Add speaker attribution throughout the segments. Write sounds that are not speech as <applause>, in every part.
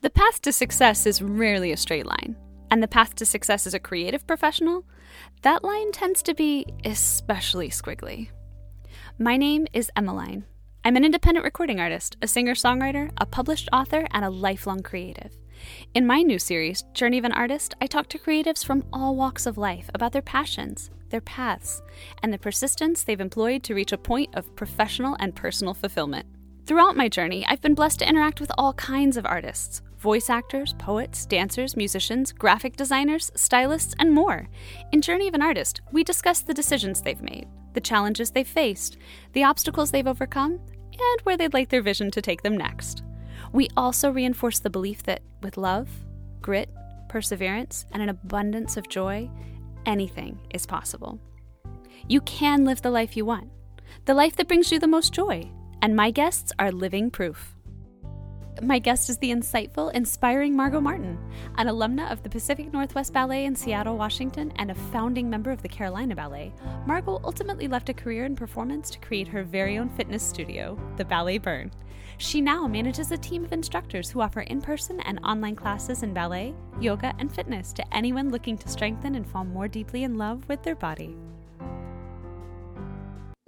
Speaker 1: The path to success is rarely a straight line, and the path to success as a creative professional, that line tends to be especially squiggly. My name is Emmeline. I'm an independent recording artist, a singer songwriter, a published author, and a lifelong creative. In my new series, Journey of an Artist, I talk to creatives from all walks of life about their passions, their paths, and the persistence they've employed to reach a point of professional and personal fulfillment. Throughout my journey, I've been blessed to interact with all kinds of artists voice actors, poets, dancers, musicians, graphic designers, stylists, and more. In Journey of an Artist, we discuss the decisions they've made, the challenges they've faced, the obstacles they've overcome, and where they'd like their vision to take them next. We also reinforce the belief that with love, grit, perseverance, and an abundance of joy, anything is possible. You can live the life you want, the life that brings you the most joy, and my guests are living proof. My guest is the insightful, inspiring Margot Martin, an alumna of the Pacific Northwest Ballet in Seattle, Washington, and a founding member of the Carolina Ballet. Margot ultimately left a career in performance to create her very own fitness studio, the Ballet Burn. She now manages a team of instructors who offer in person and online classes in ballet, yoga, and fitness to anyone looking to strengthen and fall more deeply in love with their body.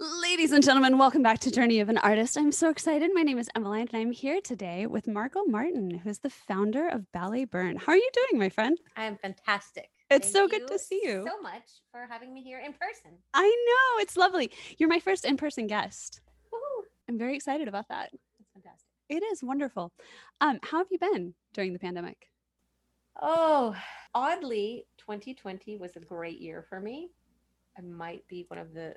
Speaker 1: Ladies and gentlemen, welcome back to Journey of an Artist. I'm so excited. My name is Emmeline, and I'm here today with Margot Martin, who's the founder of Ballet Burn. How are you doing, my friend?
Speaker 2: I am fantastic.
Speaker 1: It's Thank so good to see you.
Speaker 2: So much for having me here in person.
Speaker 1: I know it's lovely. You're my first in-person guest. Woo-hoo. I'm very excited about that.
Speaker 2: It's fantastic.
Speaker 1: It is wonderful. Um, how have you been during the pandemic?
Speaker 2: Oh, oddly, 2020 was a great year for me. I might be one of the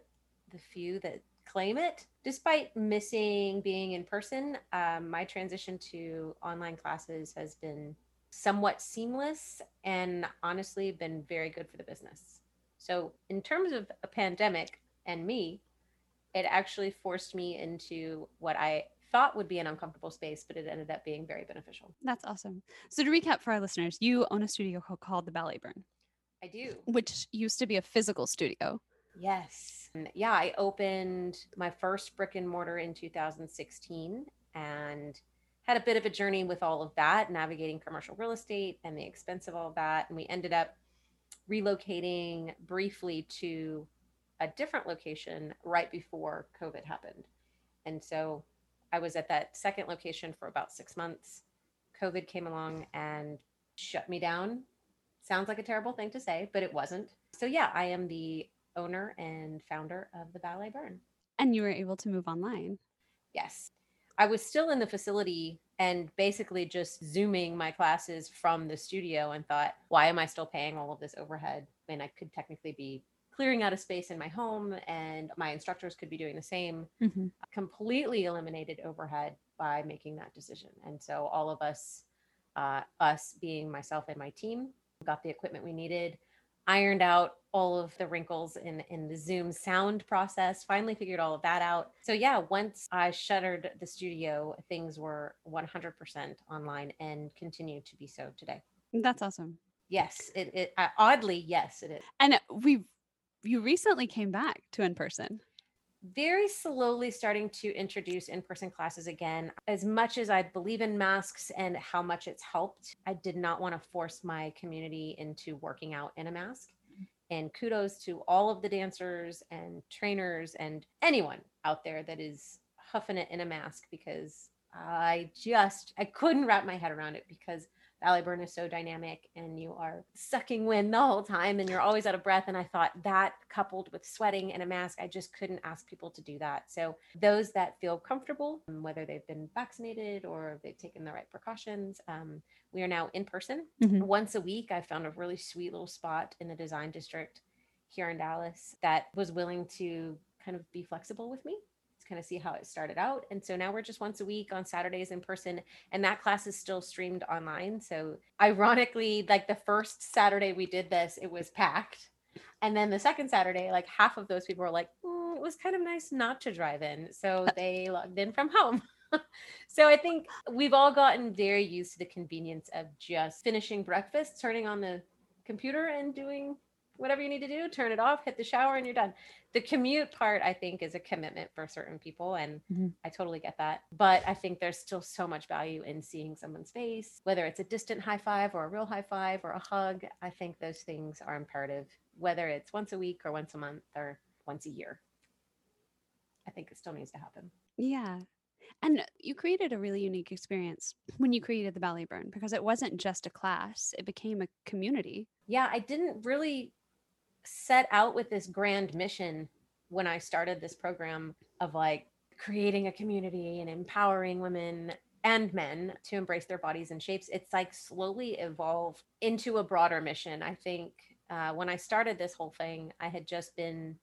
Speaker 2: the few that claim it. Despite missing being in person, um, my transition to online classes has been somewhat seamless and honestly been very good for the business. So, in terms of a pandemic and me, it actually forced me into what I thought would be an uncomfortable space, but it ended up being very beneficial.
Speaker 1: That's awesome. So, to recap for our listeners, you own a studio called the Ballet Burn.
Speaker 2: I do.
Speaker 1: Which used to be a physical studio.
Speaker 2: Yes. Yeah, I opened my first brick and mortar in 2016 and had a bit of a journey with all of that, navigating commercial real estate and the expense of all that. And we ended up relocating briefly to a different location right before COVID happened. And so I was at that second location for about six months. COVID came along and shut me down. Sounds like a terrible thing to say, but it wasn't. So, yeah, I am the owner and founder of the Ballet Burn.
Speaker 1: And you were able to move online.
Speaker 2: Yes. I was still in the facility and basically just zooming my classes from the studio and thought, why am I still paying all of this overhead when I could technically be clearing out a space in my home and my instructors could be doing the same? Mm-hmm. Completely eliminated overhead by making that decision. And so all of us, uh, us being myself and my team, got the equipment we needed ironed out all of the wrinkles in in the Zoom sound process. Finally figured all of that out. So yeah, once I shuttered the studio, things were 100% online and continue to be so today.
Speaker 1: That's awesome.
Speaker 2: Yes, it, it uh, oddly yes it is.
Speaker 1: And we you recently came back to in person
Speaker 2: very slowly starting to introduce in person classes again. As much as I believe in masks and how much it's helped, I did not want to force my community into working out in a mask. And kudos to all of the dancers and trainers and anyone out there that is huffing it in a mask because I just I couldn't wrap my head around it because Ballet Burn is so dynamic and you are sucking wind the whole time and you're always out of breath. And I thought that coupled with sweating and a mask, I just couldn't ask people to do that. So those that feel comfortable, um, whether they've been vaccinated or they've taken the right precautions, um, we are now in person mm-hmm. once a week. I found a really sweet little spot in the design district here in Dallas that was willing to kind of be flexible with me kind of see how it started out. And so now we're just once a week on Saturdays in person, and that class is still streamed online. So ironically, like the first Saturday we did this, it was packed. And then the second Saturday, like half of those people were like, mm, it was kind of nice not to drive in. So <laughs> they logged in from home. <laughs> so I think we've all gotten very used to the convenience of just finishing breakfast, turning on the computer and doing whatever you need to do, turn it off, hit the shower, and you're done. The commute part, I think, is a commitment for certain people. And mm-hmm. I totally get that. But I think there's still so much value in seeing someone's face, whether it's a distant high five or a real high five or a hug. I think those things are imperative, whether it's once a week or once a month or once a year. I think it still needs to happen.
Speaker 1: Yeah. And you created a really unique experience when you created the Ballet Burn because it wasn't just a class, it became a community.
Speaker 2: Yeah, I didn't really set out with this grand mission when I started this program of like creating a community and empowering women and men to embrace their bodies and shapes. It's like slowly evolved into a broader mission. I think uh, when I started this whole thing, I had just been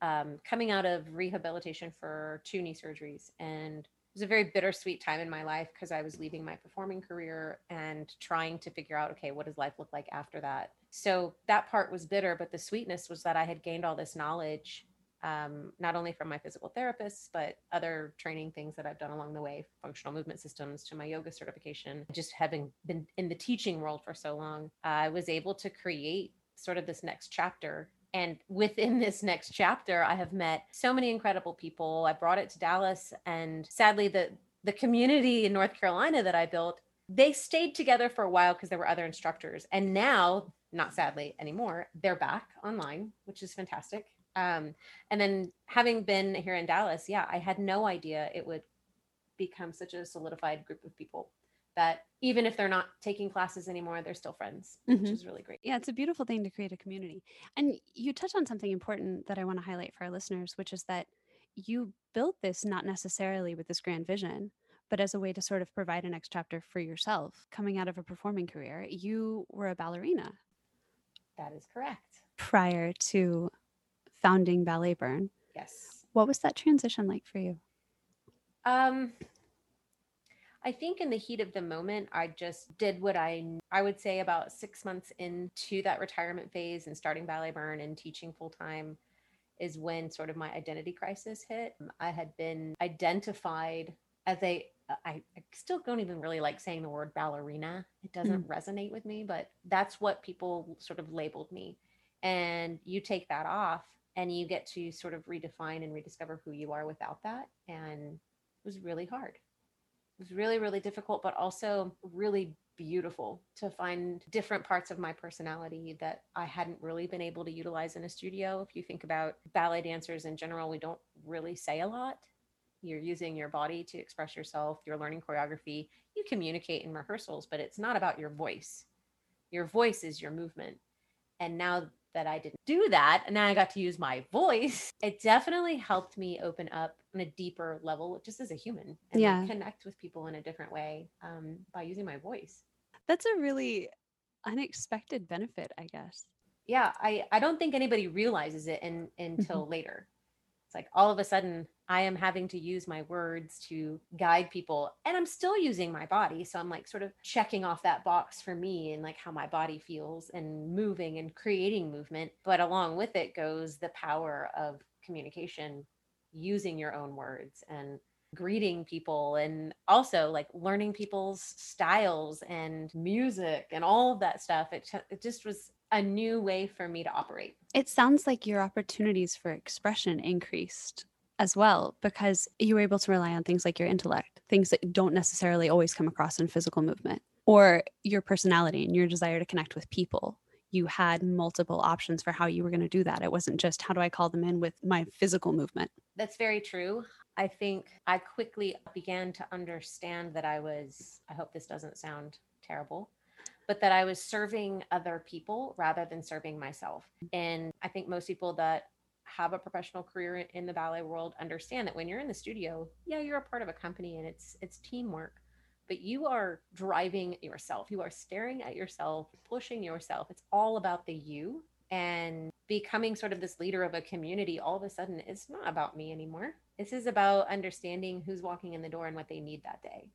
Speaker 2: um, coming out of rehabilitation for two knee surgeries and was a very bittersweet time in my life because I was leaving my performing career and trying to figure out, okay, what does life look like after that? So that part was bitter, but the sweetness was that I had gained all this knowledge, um, not only from my physical therapists, but other training things that I've done along the way, functional movement systems to my yoga certification. Just having been in the teaching world for so long, I was able to create sort of this next chapter and within <laughs> this next chapter, I have met so many incredible people. I brought it to Dallas, and sadly, the the community in North Carolina that I built, they stayed together for a while because there were other instructors, and now, not sadly anymore, they're back online, which is fantastic. Um, and then having been here in Dallas, yeah, I had no idea it would become such a solidified group of people that even if they're not taking classes anymore, they're still friends, mm-hmm. which is really great.
Speaker 1: Yeah, it's a beautiful thing to create a community. And you touch on something important that I want to highlight for our listeners, which is that you built this not necessarily with this grand vision, but as a way to sort of provide a next chapter for yourself coming out of a performing career. You were a ballerina.
Speaker 2: That is correct.
Speaker 1: Prior to founding Ballet Burn.
Speaker 2: Yes.
Speaker 1: What was that transition like for you?
Speaker 2: Um, I think in the heat of the moment, I just did what I I would say about six months into that retirement phase and starting Ballet Burn and teaching full time is when sort of my identity crisis hit. I had been identified as a I, I still don't even really like saying the word ballerina. It doesn't mm. resonate with me, but that's what people sort of labeled me. And you take that off and you get to sort of redefine and rediscover who you are without that. And it was really hard was really, really difficult, but also really beautiful to find different parts of my personality that I hadn't really been able to utilize in a studio. If you think about ballet dancers in general, we don't really say a lot. You're using your body to express yourself, you're learning choreography, you communicate in rehearsals, but it's not about your voice. Your voice is your movement. And now that I didn't do that and now I got to use my voice, <laughs> it definitely helped me open up on a deeper level just as a human and yeah. connect with people in a different way um, by using my voice.
Speaker 1: That's a really unexpected benefit, I guess.
Speaker 2: Yeah, I, I don't think anybody realizes it in, until mm-hmm. later. It's like all of a sudden I am having to use my words to guide people and I'm still using my body. So I'm like sort of checking off that box for me and like how my body feels and moving and creating movement. But along with it goes the power of communication using your own words and greeting people and also like learning people's styles and music and all of that stuff. It, it just was a new way for me to operate.
Speaker 1: It sounds like your opportunities for expression increased as well because you were able to rely on things like your intellect, things that don't necessarily always come across in physical movement, or your personality and your desire to connect with people. You had multiple options for how you were going to do that. It wasn't just how do I call them in with my physical movement.
Speaker 2: That's very true. I think I quickly began to understand that I was, I hope this doesn't sound terrible, but that I was serving other people rather than serving myself. And I think most people that have a professional career in the ballet world understand that when you're in the studio, yeah, you're a part of a company and it's it's teamwork, but you are driving yourself. You are staring at yourself, pushing yourself. It's all about the you and becoming sort of this leader of a community all of a sudden it's not about me anymore. This is about understanding who's walking in the door and what they need that day.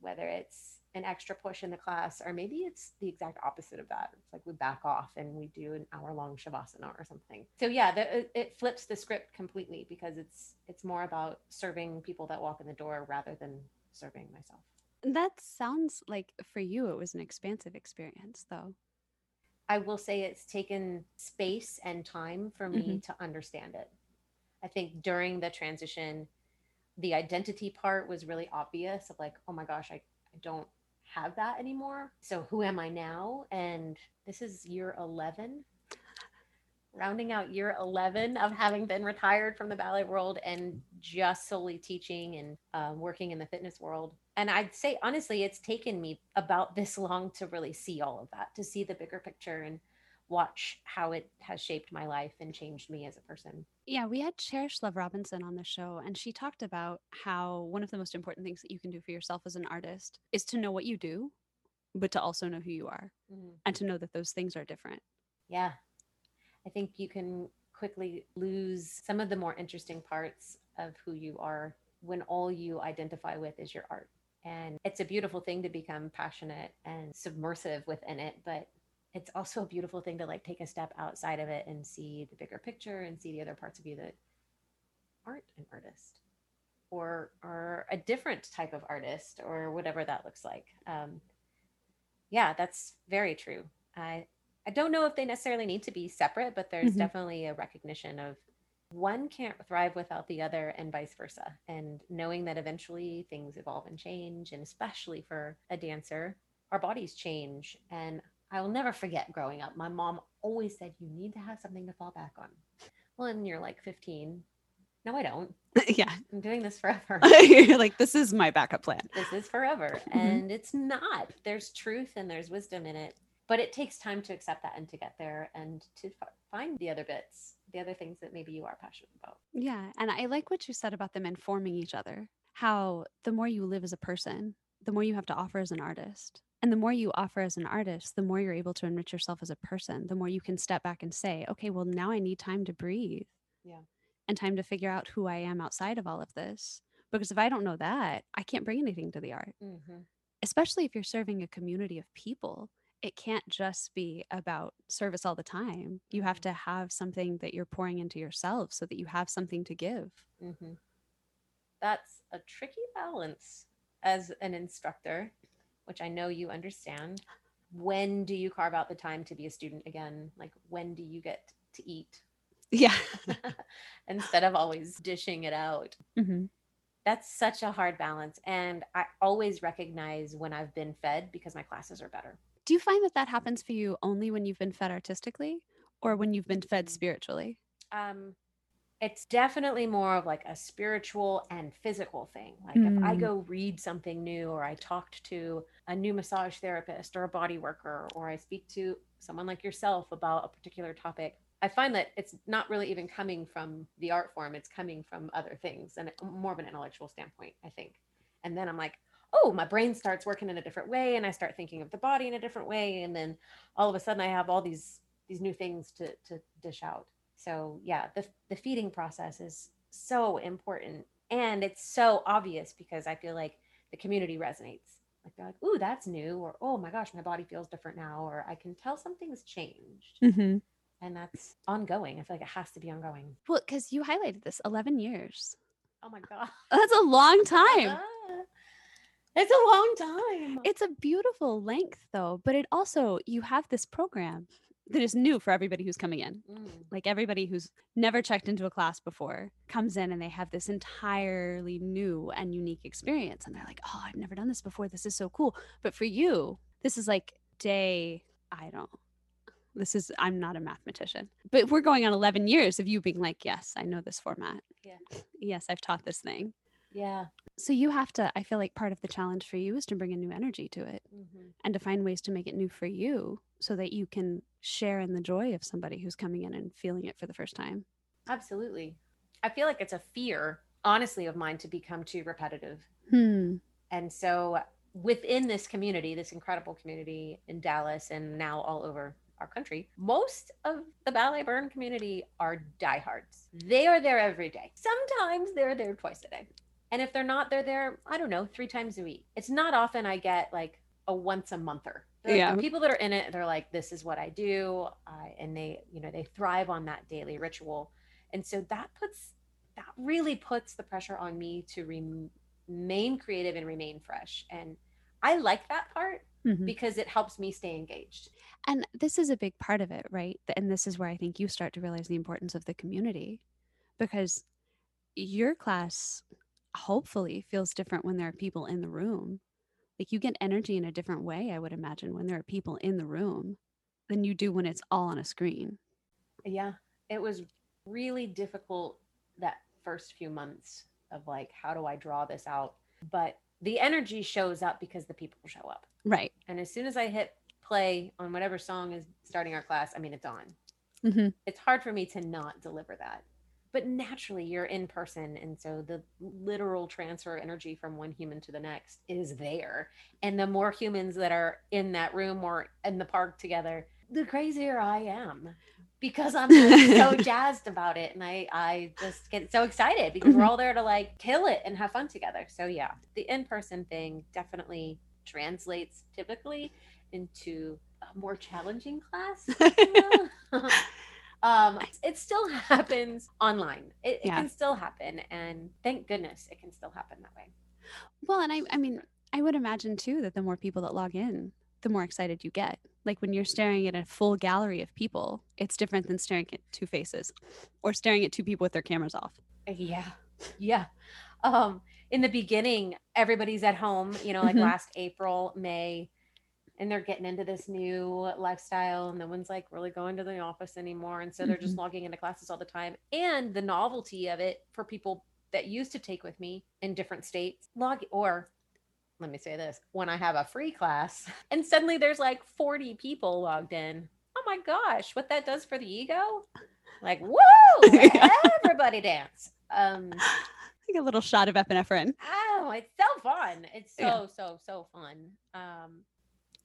Speaker 2: Whether it's an extra push in the class, or maybe it's the exact opposite of that. It's like we back off and we do an hour long shavasana or something. So yeah, the, it flips the script completely because it's it's more about serving people that walk in the door rather than serving myself.
Speaker 1: That sounds like for you it was an expansive experience, though.
Speaker 2: I will say it's taken space and time for me
Speaker 1: Mhm.
Speaker 2: to understand it. I think during the transition, the identity part was really obvious of like, oh my gosh, I, I don't have that anymore. So who am I now? And this is year 11, rounding out year 11 of having been retired from the ballet world and just solely teaching and uh, working in the fitness world. And I'd say, honestly, it's taken me about this long to really see all of that, to see the bigger picture and watch how it has shaped my life and changed me as a person.
Speaker 1: Yeah, we had Cherish Love Robinson on the show, and she talked about how one of the most important things that you can do for yourself as an artist is to know what you do, but to also know who you are mm-hmm. and to know that those things are different.
Speaker 2: Yeah. I think you can quickly lose some of the more interesting parts of who you are when all you identify with is your art. And it's a beautiful thing to become passionate and submersive within it, but it's also a beautiful thing to like take a step outside of it and see the bigger picture and see the other parts of you that aren't an artist or are a different type of artist or whatever that looks like. Um, yeah, that's very true. I I don't know if they necessarily need to be separate, but there's
Speaker 1: Mhm.
Speaker 2: definitely a recognition of one can't thrive without the other and vice versa. And knowing that eventually things evolve and change, and especially for a dancer, our bodies change. And I will never forget growing up, my mom always said, You need to have something to fall back on. Well, and you're like 15. No, I don't. <laughs>
Speaker 1: yeah.
Speaker 2: I'm doing this forever. <laughs>
Speaker 1: You're like, this is my backup plan.
Speaker 2: this is forever.
Speaker 1: Mhm.
Speaker 2: And it's not. There's truth and there's wisdom in it. But it takes time to accept that and to get there and to f- find the other bits, the other things that maybe you are passionate about.
Speaker 1: Yeah. And I like what you said about them informing each other. How the more you live as a person, the more you have to offer as an artist. And the more you offer as an artist, the more you're able to enrich yourself as a person, the more you can step back and say, okay, well, now I need time to breathe.
Speaker 2: Yeah.
Speaker 1: And time to figure out who I am outside of all of this. Because if I don't know that, I can't bring anything to the art,
Speaker 2: Mm-hmm.
Speaker 1: especially if you're serving a community of people. It can't just be about service all the time. You have
Speaker 2: Mhm.
Speaker 1: to have something that you're pouring into yourself so that you have something to give.
Speaker 2: Mm-hmm. That's a tricky balance as an instructor, which I know you understand. When do you carve out the time to be a student again? Like, when do you get to eat
Speaker 1: Yeah. <laughs>
Speaker 2: instead of always dishing it out?
Speaker 1: hmm
Speaker 2: That's such a hard balance. And I always recognize when I've been fed because my classes are better.
Speaker 1: Do you find that that happens for you only when you've been fed artistically or when you've been fed
Speaker 2: Mm.
Speaker 1: spiritually?
Speaker 2: um it's definitely more of like a spiritual and physical thing like if i
Speaker 1: Mm.
Speaker 2: go read something new or i talked to a new massage therapist or a body worker or i speak to someone like yourself about a particular topic i find that it's not really even coming from the art form it's coming from other things and more of an intellectual standpoint i think and then i'm like oh my brain starts working in a different way and i start thinking of the body in a different way and then all of a sudden i have all these these new things to to dish out so yeah, the the feeding process is so important, and it's so obvious because I feel like the community resonates. Like they're like, "Ooh, that's new," or "Oh my gosh, my body feels different now," or I can tell something's changed,
Speaker 1: Mm-hmm.
Speaker 2: and that's ongoing. I feel like it has to be ongoing.
Speaker 1: Well, because you highlighted this 11 years.
Speaker 2: Oh my god,
Speaker 1: That's a long <laughs> time.
Speaker 2: It's a long time.
Speaker 1: It's a beautiful length, though, but it also, you have this program that is new for everybody who's coming in.
Speaker 2: Mm,
Speaker 1: Like everybody who's never checked into a class before comes in and they have this entirely new and unique experience. And they're like, oh, I've never done this before. This is so cool. But for you, this is like day, I don't, this is, I'm not a mathematician, but we're going on 11 years of you being like, yes, I know this format.
Speaker 2: Yeah.
Speaker 1: Yes, I've taught this thing.
Speaker 2: Yeah.
Speaker 1: So you have to, I feel like part of the challenge for you is to bring a new energy to it
Speaker 2: hmm
Speaker 1: and to find ways to make it new for you so that you can share in the joy of somebody who's coming in and feeling it for the first time.
Speaker 2: Absolutely. I feel like it's a fear, honestly, of mine to become too repetitive.
Speaker 1: Hmm.
Speaker 2: And so within this community, this incredible community in Dallas and now all over our country, most of the Ballet Burn community are diehards. They are there every day. Sometimes they're there twice a day. And if they're not, they're there, I don't know, three times a week. It's not often I get like a once a monther. Like,
Speaker 1: Yeah.
Speaker 2: The people that are in it, they're like, this is what I do. Uh, and they, you know, they thrive on that daily ritual. And so that puts, that really puts the pressure on me to rem- remain creative and remain fresh. And I like that part.
Speaker 1: Mhm.
Speaker 2: because it helps me stay engaged.
Speaker 1: And this is a big part of it, right? And this is where I think you start to realize the importance of the community because your class hopefully feels different when there are people in the room. Like you get energy in a different way, I would imagine, when there are people in the room than you do when it's all on a screen.
Speaker 2: Yeah, it was really difficult that first few months of like, how do I draw this out? But the energy shows up because the people show up.
Speaker 1: Right.
Speaker 2: And as soon as I hit play on whatever song is starting our class, I mean, it's on.
Speaker 1: hmm
Speaker 2: It's hard for me to not deliver that. But naturally, you're in person. And so the literal transfer of energy from one human to the next is there. And the more humans that are in that room or in the park together, the crazier I am because I'm so <laughs> jazzed about it. And I, I just get so excited because we're <laughs> all there to like kill it and have fun together. So, yeah, the in person thing definitely translates typically into a more challenging class. <laughs> if you will. um, it still <laughs> happens online. It, it
Speaker 1: Yeah.
Speaker 2: can still happen, and thank goodness it can still happen that way.
Speaker 1: Well, and I, I mean, I would imagine too that the more people that log in, the more excited you get. Like when you're staring at a full gallery of people, it's different than staring at two faces or staring at two people with their cameras off.
Speaker 2: Yeah, yeah. Um, in the beginning, everybody's at home. You know, like
Speaker 1: Mhm.
Speaker 2: last April, May. And they're getting into this new lifestyle, and no one's like really going to the office anymore. And so they're just logging into classes all the time. And the novelty of it for people that used to take with me in different states, log or let me say this when I have a free class <laughs> and suddenly there's like 40 people logged in. Oh my gosh, what that does for the ego. Like, <laughs> woo! Everybody dance. Um, <laughs>
Speaker 1: Like a little shot of epinephrine.
Speaker 2: oh, it's so fun. It's so,
Speaker 1: Yeah.
Speaker 2: so, so fun. Um,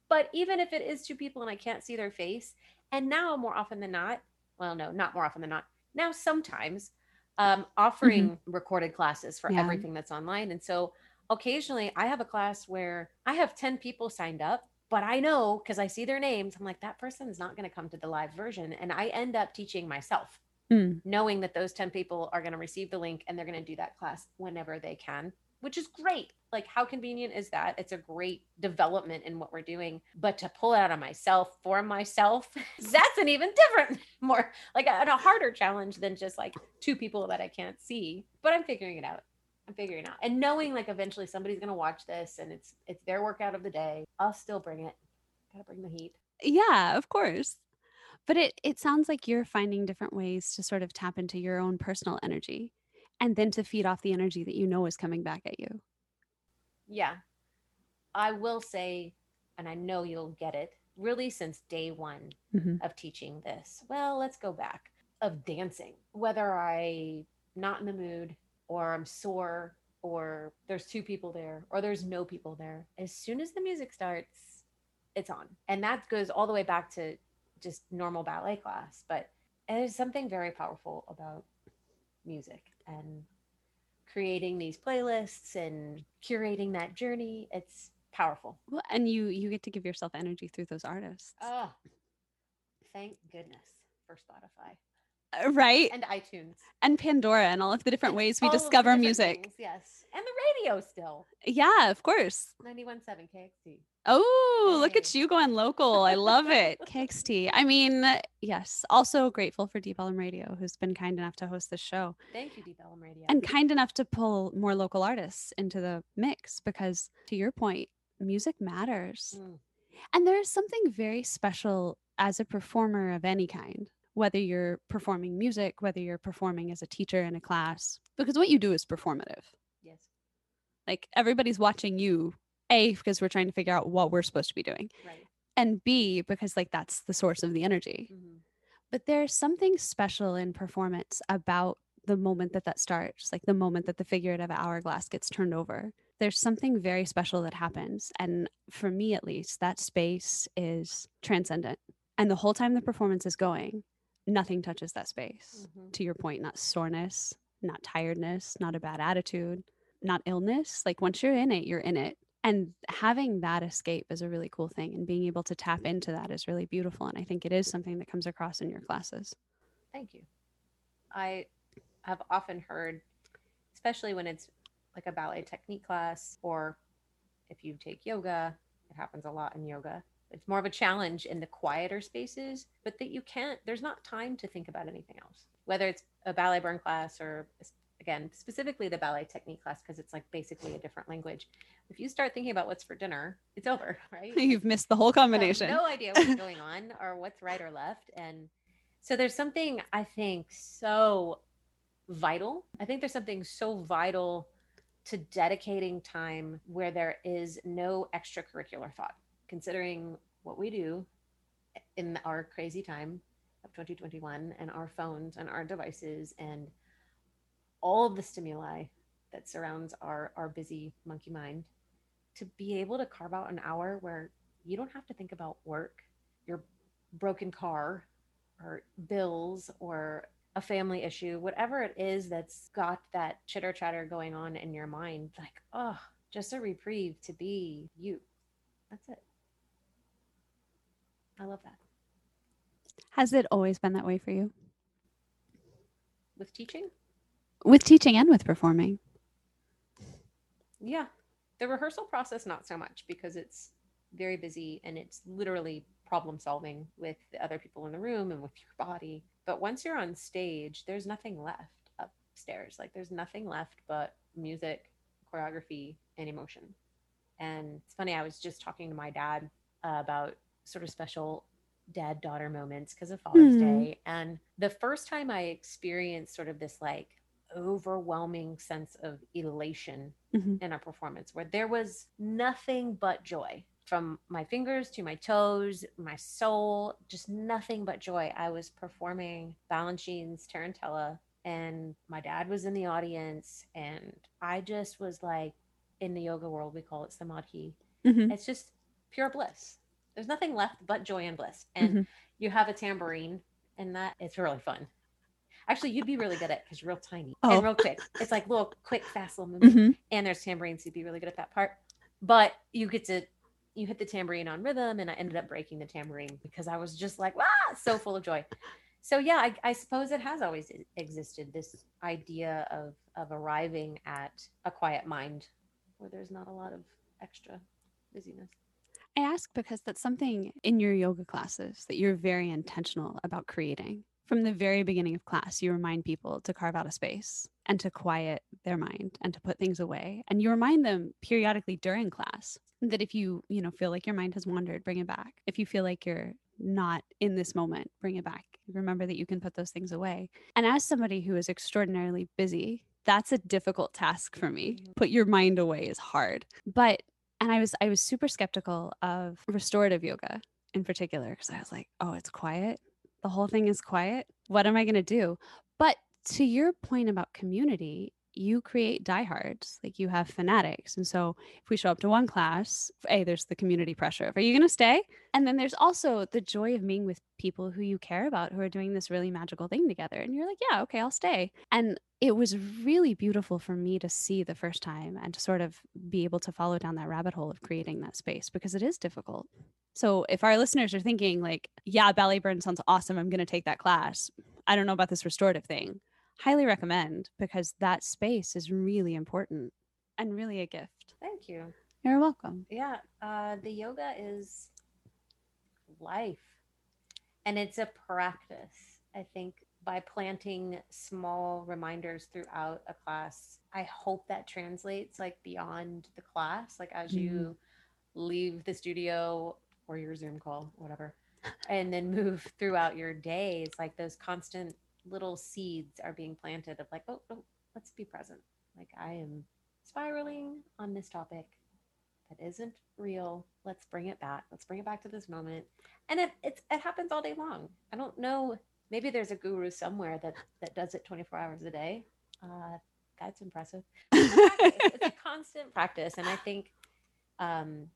Speaker 2: but even if it is two people and I can't see their face, and now more often than not, well, no, not more often than not. Now sometimes um, offering recorded classes for
Speaker 1: Yeah.
Speaker 2: everything that's online. And so occasionally I have a class where I have 10 people signed up, but I know because I see their names, I'm like, that person's not going to come to the live version. And I end up teaching myself,
Speaker 1: Mm.
Speaker 2: knowing that those 10 people are going to receive the link and they're going to do that class whenever they can, which is great. Like, how convenient is that? It's a great development in what we're doing. But to pull it out of myself for myself, <laughs> that's an even different, <laughs> more like a, a harder challenge than just like two people that I can't see. But I'm figuring it out. I'm figuring it out. And knowing like eventually somebody's gonna watch this and it's it's their workout of the day, I'll still bring it. Gotta bring the heat.
Speaker 1: Yeah, of course. But it it sounds like you're finding different ways to sort of tap into your own personal energy and then to feed off the energy that you know is coming back at you.
Speaker 2: Yeah. I will say, and I know you'll get it, really since day one
Speaker 1: Mhm.
Speaker 2: of teaching this. Well, let's go back of dancing. Whether I not in the mood or I'm sore or there's two people there or there's no people there. As soon as the music starts, it's on. And that goes all the way back to just normal ballet class, but there's something very powerful about music and creating these playlists and curating that journey. It's powerful.
Speaker 1: Well, and you you get to give yourself energy through those artists.
Speaker 2: Oh, thank goodness for Spotify
Speaker 1: Uh, right?
Speaker 2: and iTunes.
Speaker 1: And Pandora and all of the different ways we
Speaker 2: all
Speaker 1: discover music.
Speaker 2: things, yes. And the radio still.
Speaker 1: Yeah, of course.
Speaker 2: 91.7 KXT.
Speaker 1: Oh, look at you going local. I love it. KXT. I mean, yes. Also grateful for Deep Ellum Radio, who's been kind enough to host this show
Speaker 2: Thank you, Deep Ellum Radio.
Speaker 1: and kind enough to pull more local artists into the mix because, to your point, music matters.
Speaker 2: Mm.
Speaker 1: And there is something very special as a performer of any kind, whether you're performing music, whether you're performing as a teacher in a class, because what you do is performative.
Speaker 2: yes.
Speaker 1: Like everybody's watching you, A, because we're trying to figure out what we're supposed to be doing,
Speaker 2: Right.
Speaker 1: and B, because like that's the source of the energy.
Speaker 2: Mhm.
Speaker 1: But there's something special in performance about the moment that that starts, like the moment that the figurative hourglass gets turned over. There's something very special that happens. And for me, at least, that space is transcendent. And the whole time the performance is going, nothing touches that space.
Speaker 2: Mhm.
Speaker 1: To your point, not soreness, not tiredness, not a bad attitude, not illness. Like once you're in it, you're in it. And having that escape is a really cool thing. And being able to tap into that is really beautiful. And I think it is something that comes across in your classes.
Speaker 2: Thank you. I have often heard, especially when it's like a ballet technique class or if you take yoga, It happens a lot in yoga. It's more of a challenge in the quieter spaces, but that you can't, there's not time to think about anything else, whether it's a ballet burn class or again, specifically the ballet technique class, because it's like basically a different language. If you start thinking about what's for dinner, it's over, <laughs> right? <laughs>
Speaker 1: You've missed the whole combination.
Speaker 2: no idea what's going on <laughs> or what's right or left. And so there's something I think so vital. I think there's something so vital to dedicating time where there is no extracurricular thought, considering what we do in our crazy time of 2021 and our phones and our devices and all of the stimuli that surrounds our our busy monkey mind to be able to carve out an hour where you don't have to think about work your broken car or bills or a family issue, whatever it is that's got that chitter chatter going on in your mind, like, oh, just a reprieve to be you. That's it. I love that.
Speaker 1: Has it always been that way for you?
Speaker 2: With teaching?
Speaker 1: With teaching and with performing.
Speaker 2: Yeah. The rehearsal process, not so much because it's very busy and it's literally problem solving with the other people in the room and with your body. But once you're on stage, there's nothing left upstairs. Like there's nothing left but music, choreography, and emotion. And it's funny, I was just talking to my dad uh, about sort of special dad daughter moments because of Father's mm. Day. And the first time I experienced sort of this like overwhelming sense of elation mm-hmm. in a performance where there was nothing but joy from my fingers to my toes, my soul, just nothing but joy. I was performing Balanchine's Tarantella, and my dad was in the audience, and I just was like, in the yoga world, we call it samadhi. Mm-hmm. It's just pure bliss. There's nothing left but joy and bliss. And mm-hmm. you have a tambourine, and that it's really fun. Actually, you'd be really good at because you're real tiny oh. and real quick. It's like little quick, fast little movement. Mm-hmm. And there's tambourines, you'd be really good at that part. But you get to you hit the tambourine on rhythm and I ended up breaking the tambourine because I was just like, wow, so full of joy. So yeah, I, I suppose it has always existed this idea of of arriving at a quiet mind where there's not a lot of extra busyness.
Speaker 1: I ask because that's something in your yoga classes that you're very intentional about creating. From the very beginning of class, you remind people to carve out a space and to quiet their mind and to put things away. And you remind them periodically during class that if you, you know, feel like your mind has wandered, bring it back. If you feel like you're not in this moment, bring it back. Remember that you can put those things away. And as somebody who is extraordinarily busy, that's a difficult task for me. Put your mind away is hard. But and I was I was super skeptical of restorative yoga in particular because I was like, "Oh, it's quiet the whole thing is quiet. What am I going to do? But to your point about community, you create diehards, like you have fanatics. And so if we show up to one class, A, there's the community pressure of, are you going to stay? And then there's also the joy of being with people who you care about who are doing this really magical thing together. And you're like, yeah, okay, I'll stay. And it was really beautiful for me to see the first time and to sort of be able to follow down that rabbit hole of creating that space because it is difficult. So if our listeners are thinking like, yeah, ballet burn sounds awesome, I'm going to take that class. I don't know about this restorative thing. Highly recommend because that space is really important and really a gift.
Speaker 2: Thank you.
Speaker 1: You're welcome.
Speaker 2: Yeah, uh, the yoga is life and it's a practice. I think by planting small reminders throughout a class, I hope that translates like beyond the class. Like as mm-hmm. you leave the studio or your Zoom call, whatever, and then move throughout your day. It's like those constant little seeds are being planted of like, oh, oh, let's be present. Like I am spiraling on this topic that isn't real. Let's bring it back. Let's bring it back to this moment. And it it's it happens all day long. I don't know. Maybe there's a guru somewhere that that does it 24 hours a day. Uh, that's impressive. It's, it's a <laughs> constant practice, and I think um,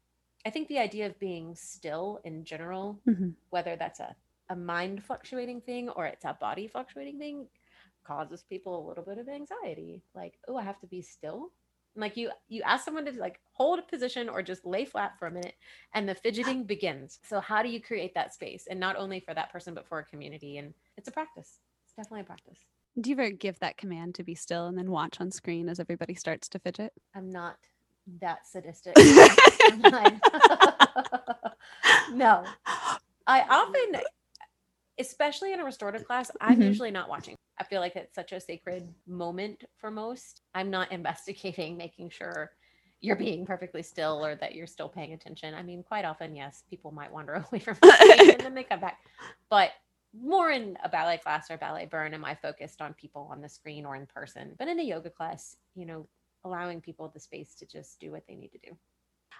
Speaker 2: I think the idea of being still in general, mm-hmm. whether that's a, a mind fluctuating thing or it's a body fluctuating thing, causes people a little bit of anxiety. Like, oh, I have to be still. like you you ask someone to like hold a position or just lay flat for a minute and the fidgeting begins. So how do you create that space? And not only for that person, but for a community. And it's a practice. It's definitely a practice.
Speaker 1: Do you ever give that command to be still and then watch on screen as everybody starts to fidget?
Speaker 2: I'm not that sadistic. <laughs> <laughs> no. I often, especially in a restorative class, I'm
Speaker 1: Mhm.
Speaker 2: usually not watching. I feel like it's such a sacred moment for most. I'm not <laughs> investigating, making sure you're being perfectly still or that you're still paying attention. I mean, quite often, yes, people might wander away from the and then they come back. But more in a ballet class or ballet burn, am I focused on people on the screen or in person? But in a yoga class, you know, allowing people the space to just do what they need to do.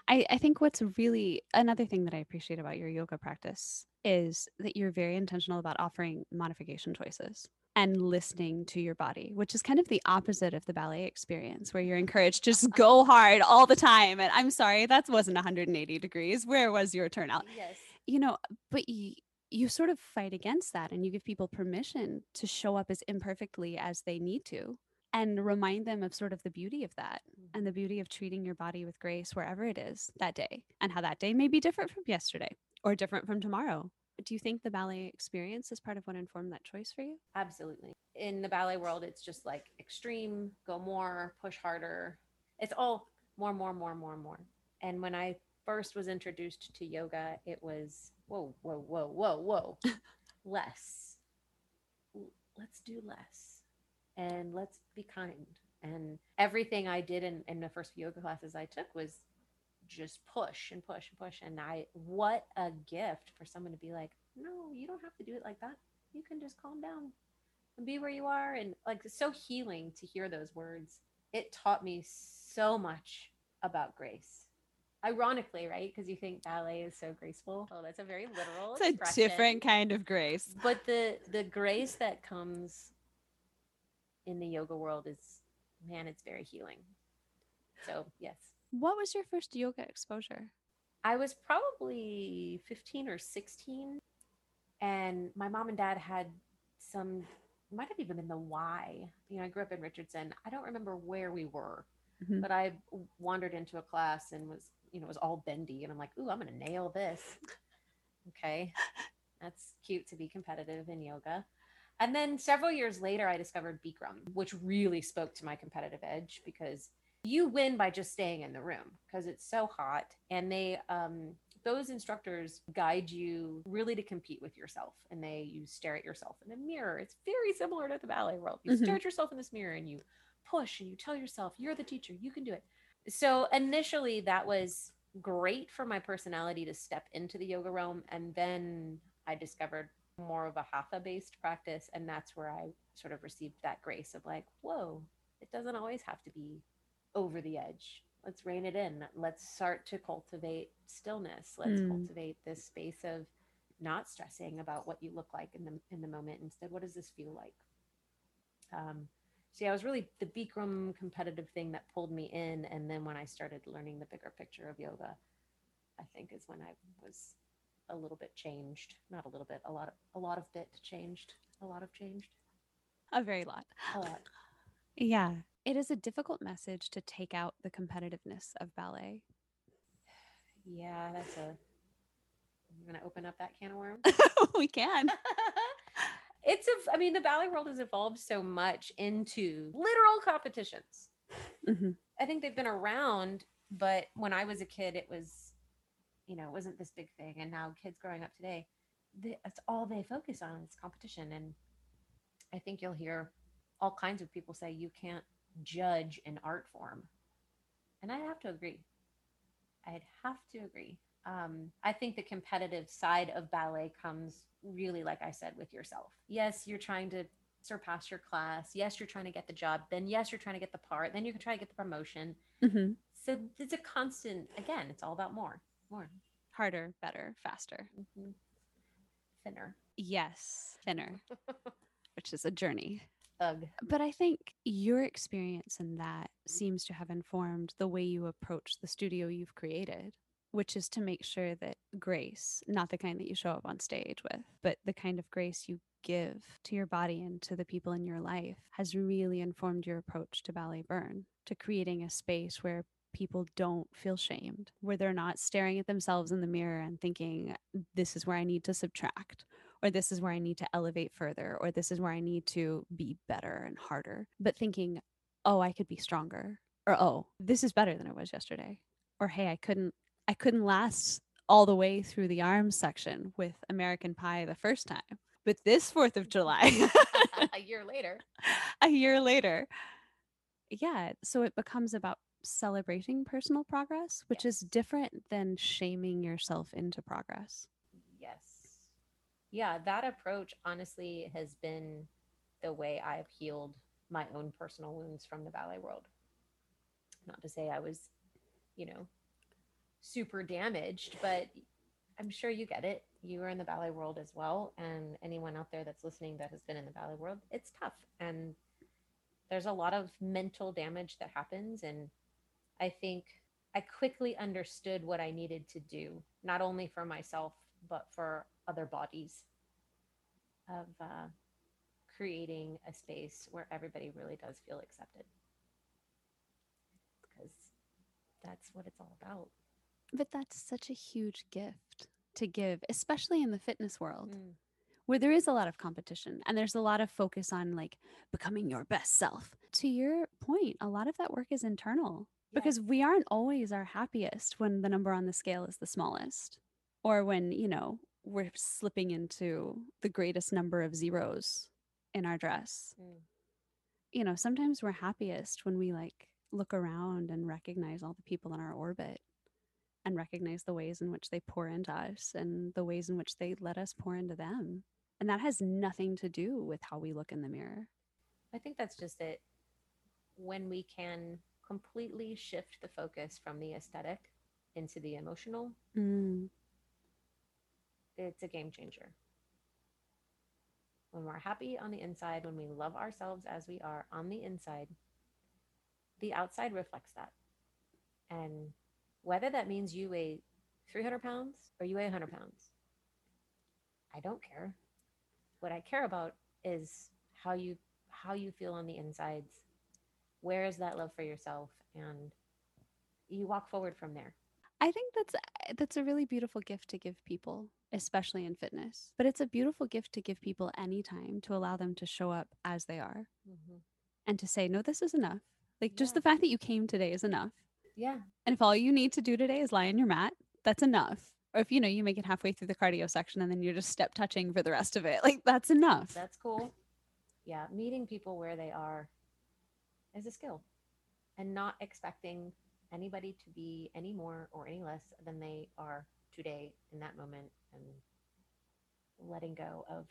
Speaker 1: I, I think what's really another thing that I appreciate about your yoga practice is that you're very intentional about offering modification choices and listening to your body, which is kind of the opposite of the ballet experience where you're encouraged to just <laughs> go hard all the time. And I'm sorry, that wasn't 180 degrees. Where was your turnout?
Speaker 2: Yes.
Speaker 1: You know, but you, you sort of fight against that and you give people permission to show up as imperfectly as they need to and remind them of sort of the beauty of that and the mm-hmm. beauty of treating your body with grace wherever it is that day and how that day may be different from yesterday or different from tomorrow. Do you think the ballet experience is part of what informed that choice for you?
Speaker 2: Absolutely. In the ballet world, it's just like extreme, go more, push harder. It's all more, more, more, more, more. And when I first was introduced to yoga, it was whoa, whoa, whoa, whoa, whoa, <laughs> less. Let's do less and let's be kind. And everything I did in, in the first few yoga classes I took was just push and push and push. And I, what a gift for someone to be like, no, you don't have to do it like that. You can just calm down and be where you are. And like, it's so healing to hear those words. It taught me so much about grace. Ironically, right? Because you think ballet is so graceful. Oh, that's a very literal.
Speaker 1: It's a different kind of grace.
Speaker 2: But the the grace that comes in the yoga world is, man, it's very healing. So yes,
Speaker 1: What was your first yoga exposure?
Speaker 2: I was probably 15 or 16, and my mom and dad had some, might have even been the Y. You know, I grew up in Richardson. I don't remember where we were,
Speaker 1: Mhm.
Speaker 2: but I wandered into a class and was, you know, it was all bendy, and I'm like, ooh, I'm gonna nail this. Okay, <laughs> that's cute to be competitive in yoga. And then several years later, I discovered Bikram, which really spoke to my competitive edge because you win by just staying in the room because it's so hot and they um those instructors guide you really to compete with yourself and they you stare at yourself in a mirror. It's very similar to the ballet world. You
Speaker 1: Mhm.
Speaker 2: stare at yourself in this mirror and you push and you tell yourself you're the teacher you can do it. So initially that was great for my personality to step into the yoga realm and then i discovered more of a hatha based practice and that's where i sort of received that grace of like whoa it doesn't always have to be over the edge. Let's rein it in. Let's start to cultivate stillness. Let's
Speaker 1: Mm.
Speaker 2: cultivate this space of not stressing about what you look like in the in the moment. Instead, what does this feel like? Um, so yeah, it was really the Bikram competitive thing that pulled me in, and then when I started learning the bigger picture of yoga, I think is when I was a little bit changed. Not a little bit, a lot of a lot of bit changed. A lot of changed.
Speaker 1: A very lot.
Speaker 2: A lot.
Speaker 1: Yeah. It is a difficult message to take out the competitiveness of ballet.
Speaker 2: Yeah, that's a. I'm gonna open up that can of worms. <laughs>
Speaker 1: we can. <laughs>
Speaker 2: it's a. I mean, the ballet world has evolved so much into literal competitions.
Speaker 1: Mhm.
Speaker 2: I think they've been around, but when I was a kid, it was, you know, it wasn't this big thing. And now kids growing up today, they, that's all they focus on is competition. And I think you'll hear all kinds of people say you can't judge an art form, and I have to agree. I'd have to agree. Um, I think the competitive side of ballet comes really, like I said, with yourself. Yes, you're trying to surpass your class. Yes, you're trying to get the job. Then, yes, you're trying to get the part. Then you can try to get the promotion.
Speaker 1: Mhm.
Speaker 2: So it's a constant, again, it's all about more, more,
Speaker 1: Harder, better, faster.
Speaker 2: Mhm. thinner.
Speaker 1: Yes, thinner, <laughs> which is a journey.
Speaker 2: Ugh.
Speaker 1: But I think your experience in that seems to have informed the way you approach the studio you've created, which is to make sure that grace, not the kind that you show up on stage with, but the kind of grace you give to your body and to the people in your life, has really informed your approach to Ballet Burn, to creating a space where people don't feel shamed, where they're not staring at themselves in the mirror and thinking, this is where I need to subtract or this is where I need to elevate further, or this is where I need to be better and harder, but thinking, oh, I could be stronger. or oh, this is better than it was yesterday. Or hey, I couldn't I couldn't last all the way through the arms section with American Pie the first time. But this 4th of July, <laughs>
Speaker 2: a year later. <laughs>
Speaker 1: a year later, yeah, so it becomes about celebrating personal progress, which is different than shaming yourself into progress.
Speaker 2: Yes. Yeah, that approach honestly has been the way I've healed my own personal wounds from the ballet world. Not to say I was, you know, super damaged, but I'm sure you get it. You are in the ballet world as well. And anyone out there that's listening that has been in the ballet world, it's tough. And there's a lot of mental damage that happens. And I think I quickly understood what I needed to do, not only for myself, but for other bodies of uh, creating a space where everybody really does feel accepted. Because that's what it's all about.
Speaker 1: But that's such a huge gift to give, especially in the fitness world.
Speaker 2: Mm.
Speaker 1: where there is a lot of competition and there's a lot of focus on like becoming your best self. To your point, a lot of that work is internal because we aren't always our happiest when the number on the scale is the smallest or when, you know, we're slipping into the greatest number of zeros in our dress.
Speaker 2: Mm.
Speaker 1: You know, sometimes we're happiest when we like look around and recognize all the people in our orbit and recognize the ways in which they pour into us and the ways in which they let us pour into them. And that has nothing to do with how we look in the mirror.
Speaker 2: I think that's just it. When we can completely shift the focus from the aesthetic into the emotional,
Speaker 1: Mm.
Speaker 2: it's a game changer. When we're happy on the inside, when we love ourselves as we are on the inside, the outside reflects that. And whether that means you weigh 300 pounds or you weigh 100 pounds, I don't care. What I care about is how you how you feel on the insides. Where is that love for yourself? And you walk forward from there.
Speaker 1: I think that's eh, that's a really beautiful gift to give people, especially in fitness. But it's a beautiful gift to give people anytime to allow them to show up as they are mm-hmm. and to say, "No, this is enough." Like just the fact that you came today is enough.
Speaker 2: Yeah.
Speaker 1: And if all you need to do today is lie on your mat, that's enough. Or if you know you make it halfway through the cardio section and then you're just step touching for the rest of it, like that's enough.
Speaker 2: That's cool. Yeah, meeting people where they are is a skill and not expecting anybody to be any more or any less than they are today in that moment and letting go of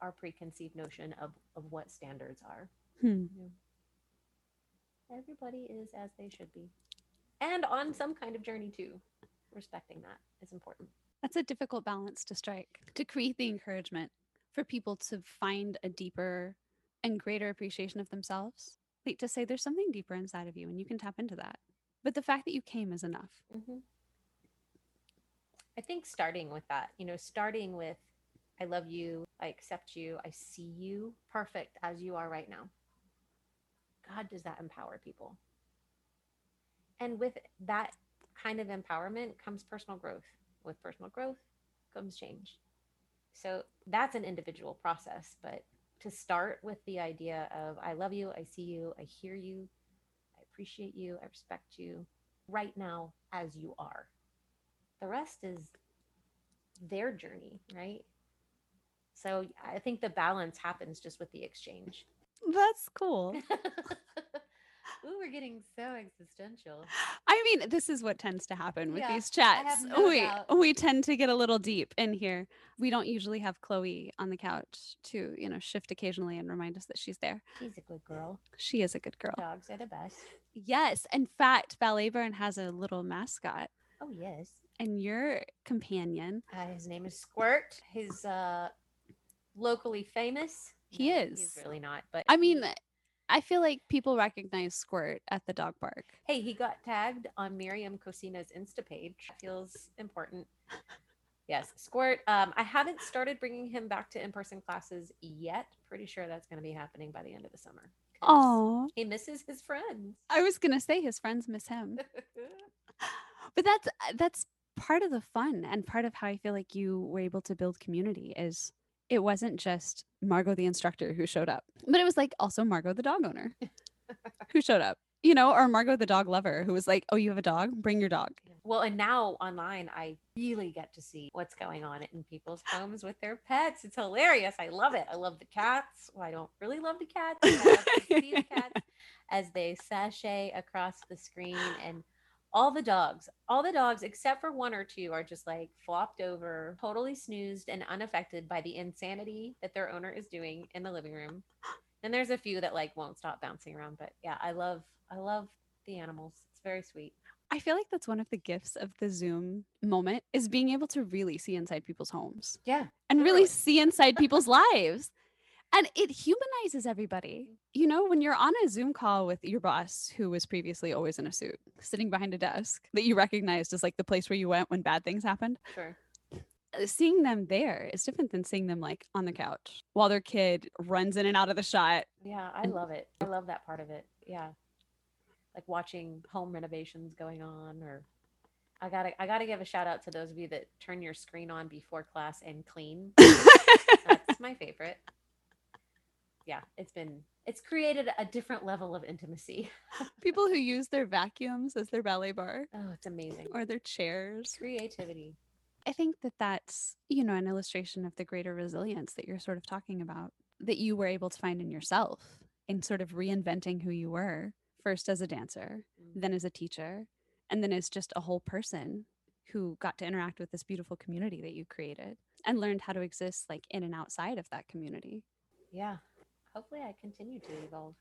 Speaker 2: our preconceived notion of, of what standards are.
Speaker 1: Hmm.
Speaker 2: Everybody is as they should be. And on some kind of journey too. Respecting that is important.
Speaker 1: That's a difficult balance to strike to create the encouragement for people to find a deeper and greater appreciation of themselves. Like to say there's something deeper inside of you and you can tap into that. But the fact that you came is enough.
Speaker 2: hmm I think starting with that, you know, starting with I love you, I accept you, I see you perfect as you are right now. God, does that empower people? And with that kind of empowerment comes personal growth. With personal growth comes change. So that's an individual process. But to start with the idea of I love you, I see you, I hear you, I appreciate you, I respect you right now as you are. The rest is their journey, right? So I think the balance happens just with the exchange.
Speaker 1: That's cool. <laughs>
Speaker 2: Ooh, we're getting so existential.
Speaker 1: I mean, this is what tends to happen with
Speaker 2: Yeah,
Speaker 1: these chats.
Speaker 2: no
Speaker 1: we
Speaker 2: doubt.
Speaker 1: we tend to get a little deep in here. We don't usually have Chloe on the couch to, you know, shift occasionally and remind us that she's there.
Speaker 2: She's a good girl.
Speaker 1: She is a good girl.
Speaker 2: Dogs are the best.
Speaker 1: Yes. In fact, Ballet Burn has a little mascot,
Speaker 2: Oh yes.
Speaker 1: and your companion,
Speaker 2: Uh, his name is Squirt. He's uh, locally famous.
Speaker 1: He
Speaker 2: No,
Speaker 1: is.
Speaker 2: He's really not. But
Speaker 1: I mean, I feel like people recognize Squirt at the dog park.
Speaker 2: hey, he got tagged on Miriam Cosina's Insta page. Feels important. Yes, Squirt. Um, I haven't started bringing him back to in-person classes yet. Pretty sure that's going to be happening by the end of the summer.
Speaker 1: Oh,
Speaker 2: he misses his friends.
Speaker 1: I was gonna say his friends miss him, <laughs> but that's that's part of the fun and part of how I feel like you were able to build community is it wasn't just Margot the instructor who showed up, but it was like also Margot the dog owner <laughs> who showed up. you know, or Margot the dog lover who was like, "Oh, you have a dog? Bring your dog."
Speaker 2: Well, and now online, I really get to see what's going on in people's homes with their pets. It's hilarious. I love it. I love the cats. Well, I don't really love the cats. I love to see the <laughs> cats as they sashay across the screen and all the dogs, all the dogs except for one or two are just like flopped over, totally snoozed and unaffected by the insanity that their owner is doing in the living room. And there's a few that like won't stop bouncing around, but yeah, I love I love the animals. It's very sweet.
Speaker 1: I feel like that's one of the gifts of the Zoom moment is being able to really see inside people's homes
Speaker 2: Yeah.
Speaker 1: and really see inside people's lives. And it humanizes everybody. You know, when you're on a Zoom call with your boss, who was previously always in a suit, sitting behind a desk that you recognized as like the place where you went when bad things happened,
Speaker 2: Sure.
Speaker 1: uh, seeing them there is different than seeing them like on the couch while their kid runs in and out of the shot.
Speaker 2: Yeah, I love it. I love that part of it. Yeah. Like watching home renovations going on or I gotta I gotta give a shout out to those of you that turn your screen on before class and clean. <laughs> That's my favorite. Yeah, it's been it's created a different level of intimacy. <laughs>
Speaker 1: People who use their vacuums as their ballet bar
Speaker 2: Oh, it's amazing.
Speaker 1: or their chairs.
Speaker 2: Creativity.
Speaker 1: I think that that's, you know, an illustration of the greater resilience that you're sort of talking about that you were able to find in yourself in sort of reinventing who you were first as a dancer,
Speaker 2: Mm.
Speaker 1: then as a teacher, and then as just a whole person who got to interact with this beautiful community that you created and learned how to exist like in and outside of that community.
Speaker 2: Yeah. Hopefully I continue to evolve.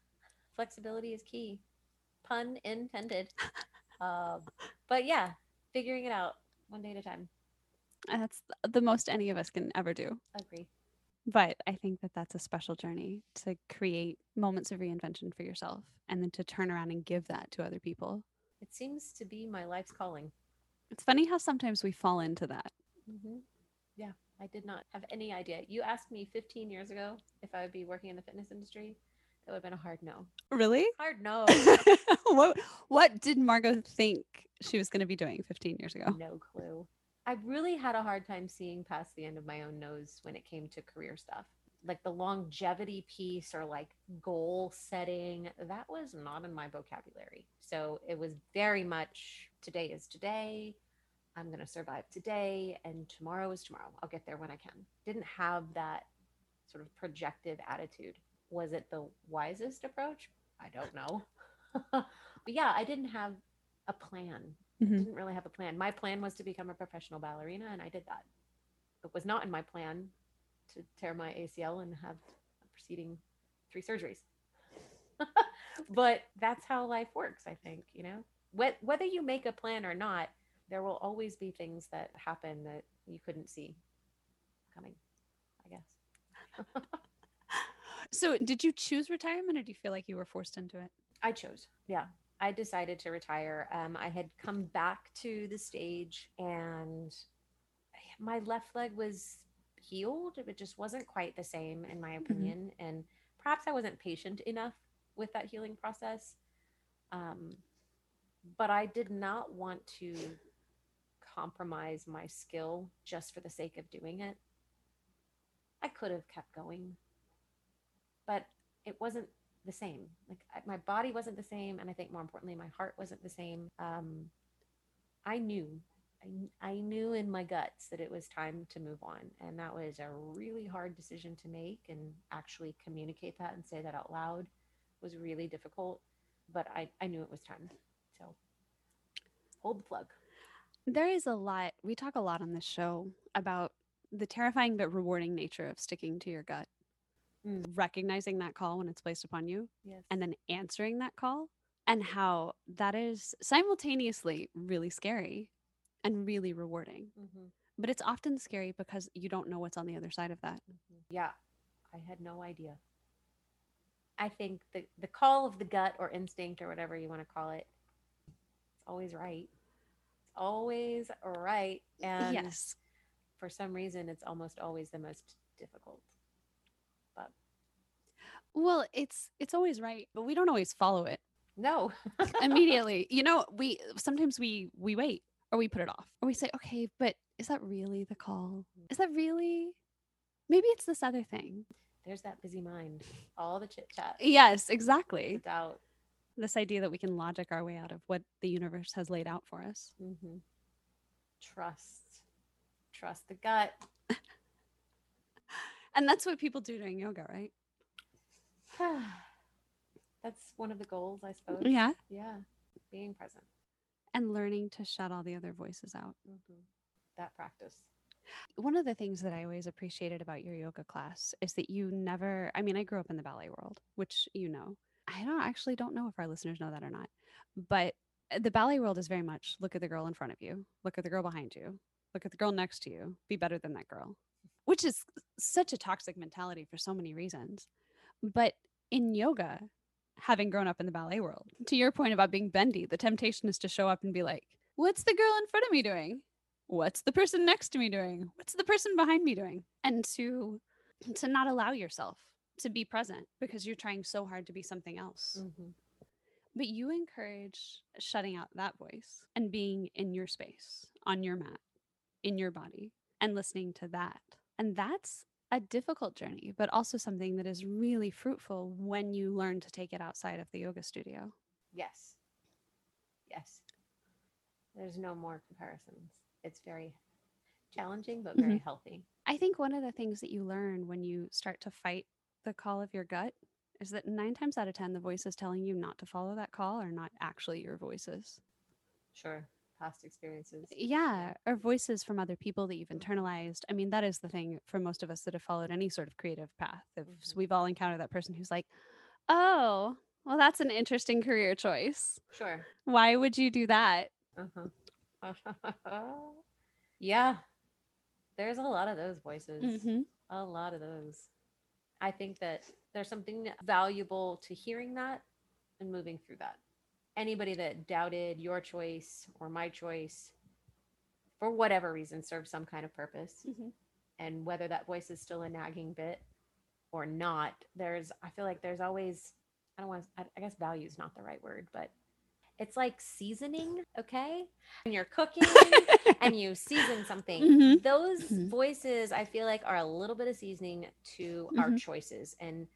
Speaker 2: Flexibility is key. Pun intended. uh, <laughs> but yeah, figuring it out one day at a time.
Speaker 1: That's the most any of us can ever do.
Speaker 2: Agree.
Speaker 1: But I think that that's a special journey to create moments of reinvention for yourself and then to turn around and give that to other people.
Speaker 2: It seems to be my life's calling.
Speaker 1: It's funny how sometimes we fall into that.
Speaker 2: hmm Yeah, I did not have any idea. You asked me 15 years ago if I would be working in the fitness industry. That would have been a hard no.
Speaker 1: Really?
Speaker 2: Hard no. <laughs>
Speaker 1: what what did Margot think she was going to be doing 15 years ago?
Speaker 2: no clue. I really had a hard time seeing past the end of my own nose when it came to career stuff. Like the longevity piece or like goal setting, that was not in my vocabulary. So it was very much today is today. I'm going to survive today and tomorrow is tomorrow. I'll get there when I can. Didn't have that sort of projective attitude. Was it the wisest approach? I don't know. <laughs> but yeah, I didn't have a plan
Speaker 1: Mhm.
Speaker 2: didn't really have a plan. My plan was to become a professional ballerina, and I did that. It was not in my plan to tear my ACL and have a preceding three surgeries. <laughs> but that's how life works, I think, you know? Whether you make a plan or not, there will always be things that happen that you couldn't see coming, I guess. <laughs>
Speaker 1: So, did you choose retirement or do you feel like you were forced into it?
Speaker 2: I chose. Yeah. I decided to retire. Um, I had come back to the stage and my left leg was healed. It just wasn't quite the same, in my opinion. And perhaps I wasn't patient enough with that healing process. Um, but I did not want to compromise my skill just for the sake of doing it. I could have kept going, but it wasn't the same. Like my body wasn't the same, and I think more importantly, my heart wasn't the same. Um, I knew, I, I knew in my guts that it was time to move on, and that was a really hard decision to make. And actually communicate that and say that out loud was really difficult. But I, I knew it was time. So hold the plug.
Speaker 1: There is a lot, we talk a lot on this show about the terrifying but rewarding nature of sticking to your gut,
Speaker 2: Mm.
Speaker 1: recognizing that call when it's placed upon you,
Speaker 2: Yes.
Speaker 1: and then answering that call, and how that is simultaneously really scary and really rewarding.
Speaker 2: Mhm,
Speaker 1: But it's often scary because you don't know what's on the other side of that.
Speaker 2: mhm. Yeah, I had no idea. I think the the call of the gut or instinct or whatever you want to call it, it's always right. Always right, and
Speaker 1: yes.
Speaker 2: for some reason, it's almost always the most difficult. But
Speaker 1: Well, it's it's always right, but we don't always follow it
Speaker 2: no, <laughs>
Speaker 1: immediately. you know, we sometimes we we wait or we put it off. Or we say, "Okay, but is that really the call? Mm. Is that really Maybe it's this other thing."
Speaker 2: there's that busy mind, all the chit chat,
Speaker 1: Yes, exactly.
Speaker 2: doubt.
Speaker 1: This idea that we can logic our way out of what the universe has laid out for us.
Speaker 2: Mm-hmm. Trust. Trust the gut. <laughs>
Speaker 1: And that's what people do during yoga, right? <sighs>
Speaker 2: That's one of the goals, I suppose.
Speaker 1: Yeah.
Speaker 2: Yeah. Being present.
Speaker 1: And learning to shut all the other voices out.
Speaker 2: Mm-hmm. That practice.
Speaker 1: One of the things that I always appreciated about your yoga class is that you never, I mean, I grew up in the ballet world, which you know. I don't actually don't know if our listeners know that or not. But uh, the ballet world is very much look at the girl in front of you, look at the girl behind you, look at the girl next to you, be better than that girl, which is such a toxic mentality for so many reasons. But in yoga, having grown up in the ballet world, to your point about being bendy, the temptation is to show up and be like, what's the girl in front of me doing? What's the person next to me doing? What's the person behind me doing? And to to not allow yourself to be present because you're trying so hard to be something else.
Speaker 2: Mm-hmm.
Speaker 1: But you encourage shutting out that voice and being in your space, on your mat, in your body, and listening to that. And that's a difficult journey, but also something that is really fruitful when you learn to take it outside of the yoga studio.
Speaker 2: Yes. Yes. There's no more comparisons. It's very challenging, but very healthy.
Speaker 1: I think one of the things that you learn when you start to fight the call of your gut is that nine times out of 10, the voices telling you not to follow that call are not actually your voices.
Speaker 2: Sure. Past experiences.
Speaker 1: Yeah, or voices from other people that you've internalized. I mean, that is the thing for most of us that have followed any sort of creative path. If
Speaker 2: Mhm.
Speaker 1: we've all encountered that person who's like, "Oh, well, that's an interesting career choice.
Speaker 2: Sure.
Speaker 1: Why would you do that?"
Speaker 2: Uh-huh. <laughs> yeah. There's a lot of those voices.
Speaker 1: Mm-hmm.
Speaker 2: A lot of those. I think that there's something valuable to hearing that and moving through that. Anybody that doubted your choice or my choice for whatever reason serves some kind of purpose.
Speaker 1: Mhm.
Speaker 2: And whether that voice is still a nagging bit or not, there's, I feel like there's always, I don't want to, I guess value is not the right word, but it's like seasoning, okay? When you're <laughs> cooking and you season something,
Speaker 1: Mhm.
Speaker 2: those
Speaker 1: Mhm.
Speaker 2: voices I feel like are a little bit of seasoning to our
Speaker 1: Mhm.
Speaker 2: choices. And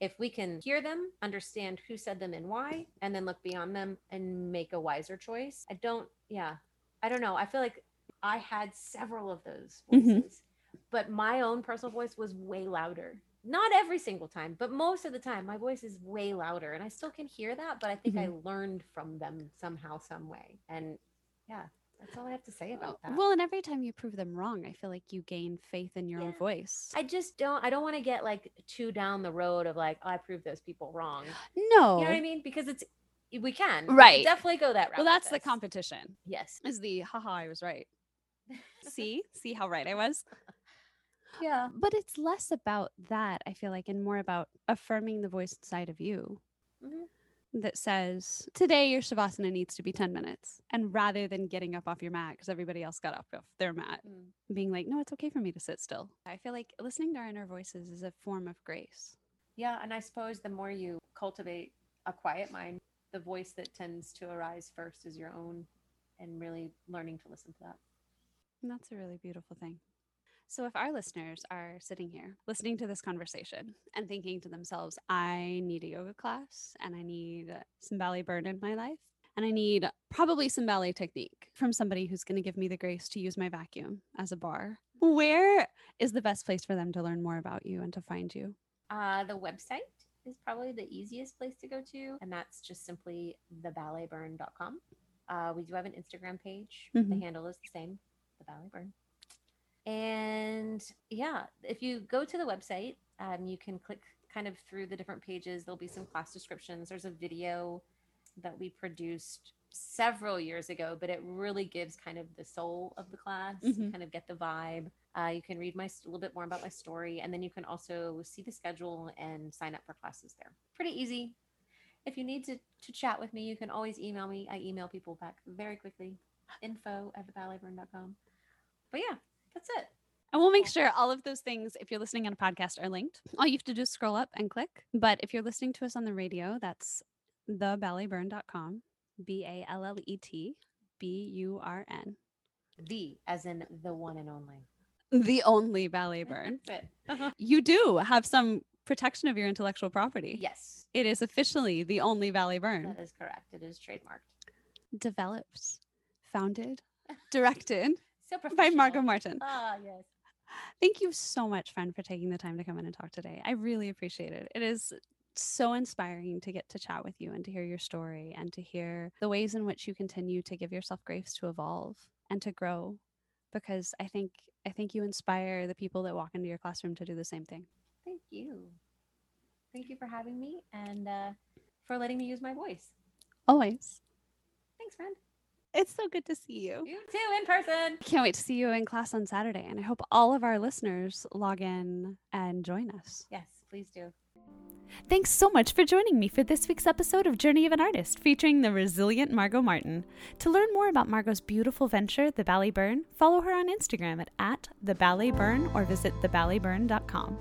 Speaker 2: if we can hear them, understand who said them and why, and then look beyond them and make a wiser choice, I don't, yeah, I don't know. I feel like I had several of those
Speaker 1: Mhm.
Speaker 2: voices, but my own personal voice was way louder. Not every single time, but most of the time, my voice is way louder, and I still can hear that. But I think I mm-hmm. learned from them somehow, some way, and yeah, that's all I have to say about that.
Speaker 1: Well, and every time you prove them wrong, I feel like you gain faith in your own voice.
Speaker 2: I just don't. I don't want to get like too down the road of like oh, I proved those people wrong.
Speaker 1: no.
Speaker 2: You know what I mean? Because it's we can We can
Speaker 1: Right.
Speaker 2: definitely go that route.
Speaker 1: Well, that's the competition.
Speaker 2: Yes.
Speaker 1: Is the haha, I was right. <laughs> See? See how right I was? <laughs>
Speaker 2: Yeah.
Speaker 1: But it's less about that, I feel like, and more about affirming the voice inside of you
Speaker 2: Mhm.
Speaker 1: that says, today your Shavasana needs to be 10 minutes. And rather than getting up off your mat because everybody else got up off their mat,
Speaker 2: Mm.
Speaker 1: being like, no, it's okay for me to sit still. I feel like listening to our inner voices is a form of grace.
Speaker 2: Yeah, and I suppose the more you cultivate a quiet mind, the voice that tends to arise first is your own, and really learning to listen to that.
Speaker 1: And that's a really beautiful thing. So, if our listeners are sitting here listening to this conversation and thinking to themselves, I need a yoga class and I need some ballet burn in my life, and I need probably some ballet technique from somebody who's going to give me the grace to use my vacuum as a bar, where is the best place for them to learn more about you and to find you?
Speaker 2: Uh, the website is probably the easiest place to go to, and that's just simply theballetburn.com. Uh, we do have an Instagram page. The
Speaker 1: Mhm.
Speaker 2: handle is the same, the Ballet Burn. And yeah, if you go to the website, um, you can click kind of through the different pages. There'll be some class descriptions. There's a video that we produced several years ago, but it really gives kind of the soul of the class,
Speaker 1: Mhm.
Speaker 2: kind of get the vibe. Uh, you can read my a little bit more about my story, and then you can also see the schedule and sign up for classes there. Pretty easy. If you need to, to chat with me, you can always email me. I email people back very quickly. Info at theballetburn.com. But yeah, that's it.
Speaker 1: And we'll make sure all of those things, if you're listening on a podcast, are linked. All you have to do is scroll up and click. But if you're listening to us on the radio, that's theballetburn.com, B A L L E T B U R N.
Speaker 2: The, as in the one and only.
Speaker 1: The only ballet burn. <laughs> You do have some protection of your intellectual property.
Speaker 2: Yes,
Speaker 1: It is officially the only Ballet Burn.
Speaker 2: that is correct. It is trademarked.
Speaker 1: Developed, founded, directed
Speaker 2: So <laughs>
Speaker 1: by. Margot Martin.
Speaker 2: Ah, yes.
Speaker 1: Thank you so much, friend, for taking the time to come in and talk today. I really appreciate it. It is so inspiring to get to chat with you and to hear your story and to hear the ways in which you continue to give yourself grace to evolve and to grow because I think I think you inspire the people that walk into your classroom to do the same thing.
Speaker 2: Thank you. Thank you for having me and uh, for letting me use my voice.
Speaker 1: Always.
Speaker 2: Thanks, friend.
Speaker 1: It's so good to see you.
Speaker 2: You too, in person.
Speaker 1: Can't wait to see you in class on Saturday and I hope all of our listeners log in and join us.
Speaker 2: Yes, please do.
Speaker 1: Thanks so much for joining me for this week's episode of Journey of an Artist featuring the resilient Margot Martin. To learn more about Margot's beautiful venture, The Ballet Burn, follow her on Instagram at, at The Ballet Burn or visit theballetburn.com.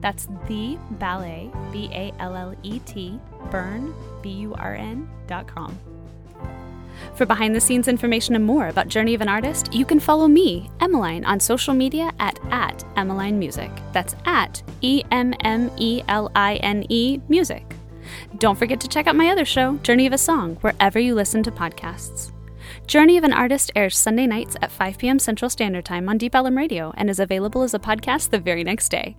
Speaker 1: That's the ballet, B A L L E T, burn, B U R N dot com. For behind the scenes information and more about Journey of an Artist, you can follow me, Emmeline, on social media at, at Emmeline Music. That's at E M M E L I N E Music. Don't forget to check out my other show, Journey of a Song, wherever you listen to podcasts. Journey of an Artist airs Sunday nights at 5 p.m. Central Standard Time on Deep Ellum Radio and is available as a podcast the very next day.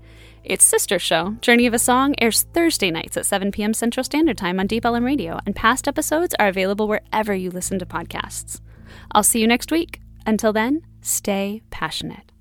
Speaker 1: Its sister show, Journey of a Song, airs Thursday nights at 7 p.m. Central Standard Time on Deep Ellum Radio, and past episodes are available wherever you listen to podcasts. I'll see you next week. Until then, stay passionate.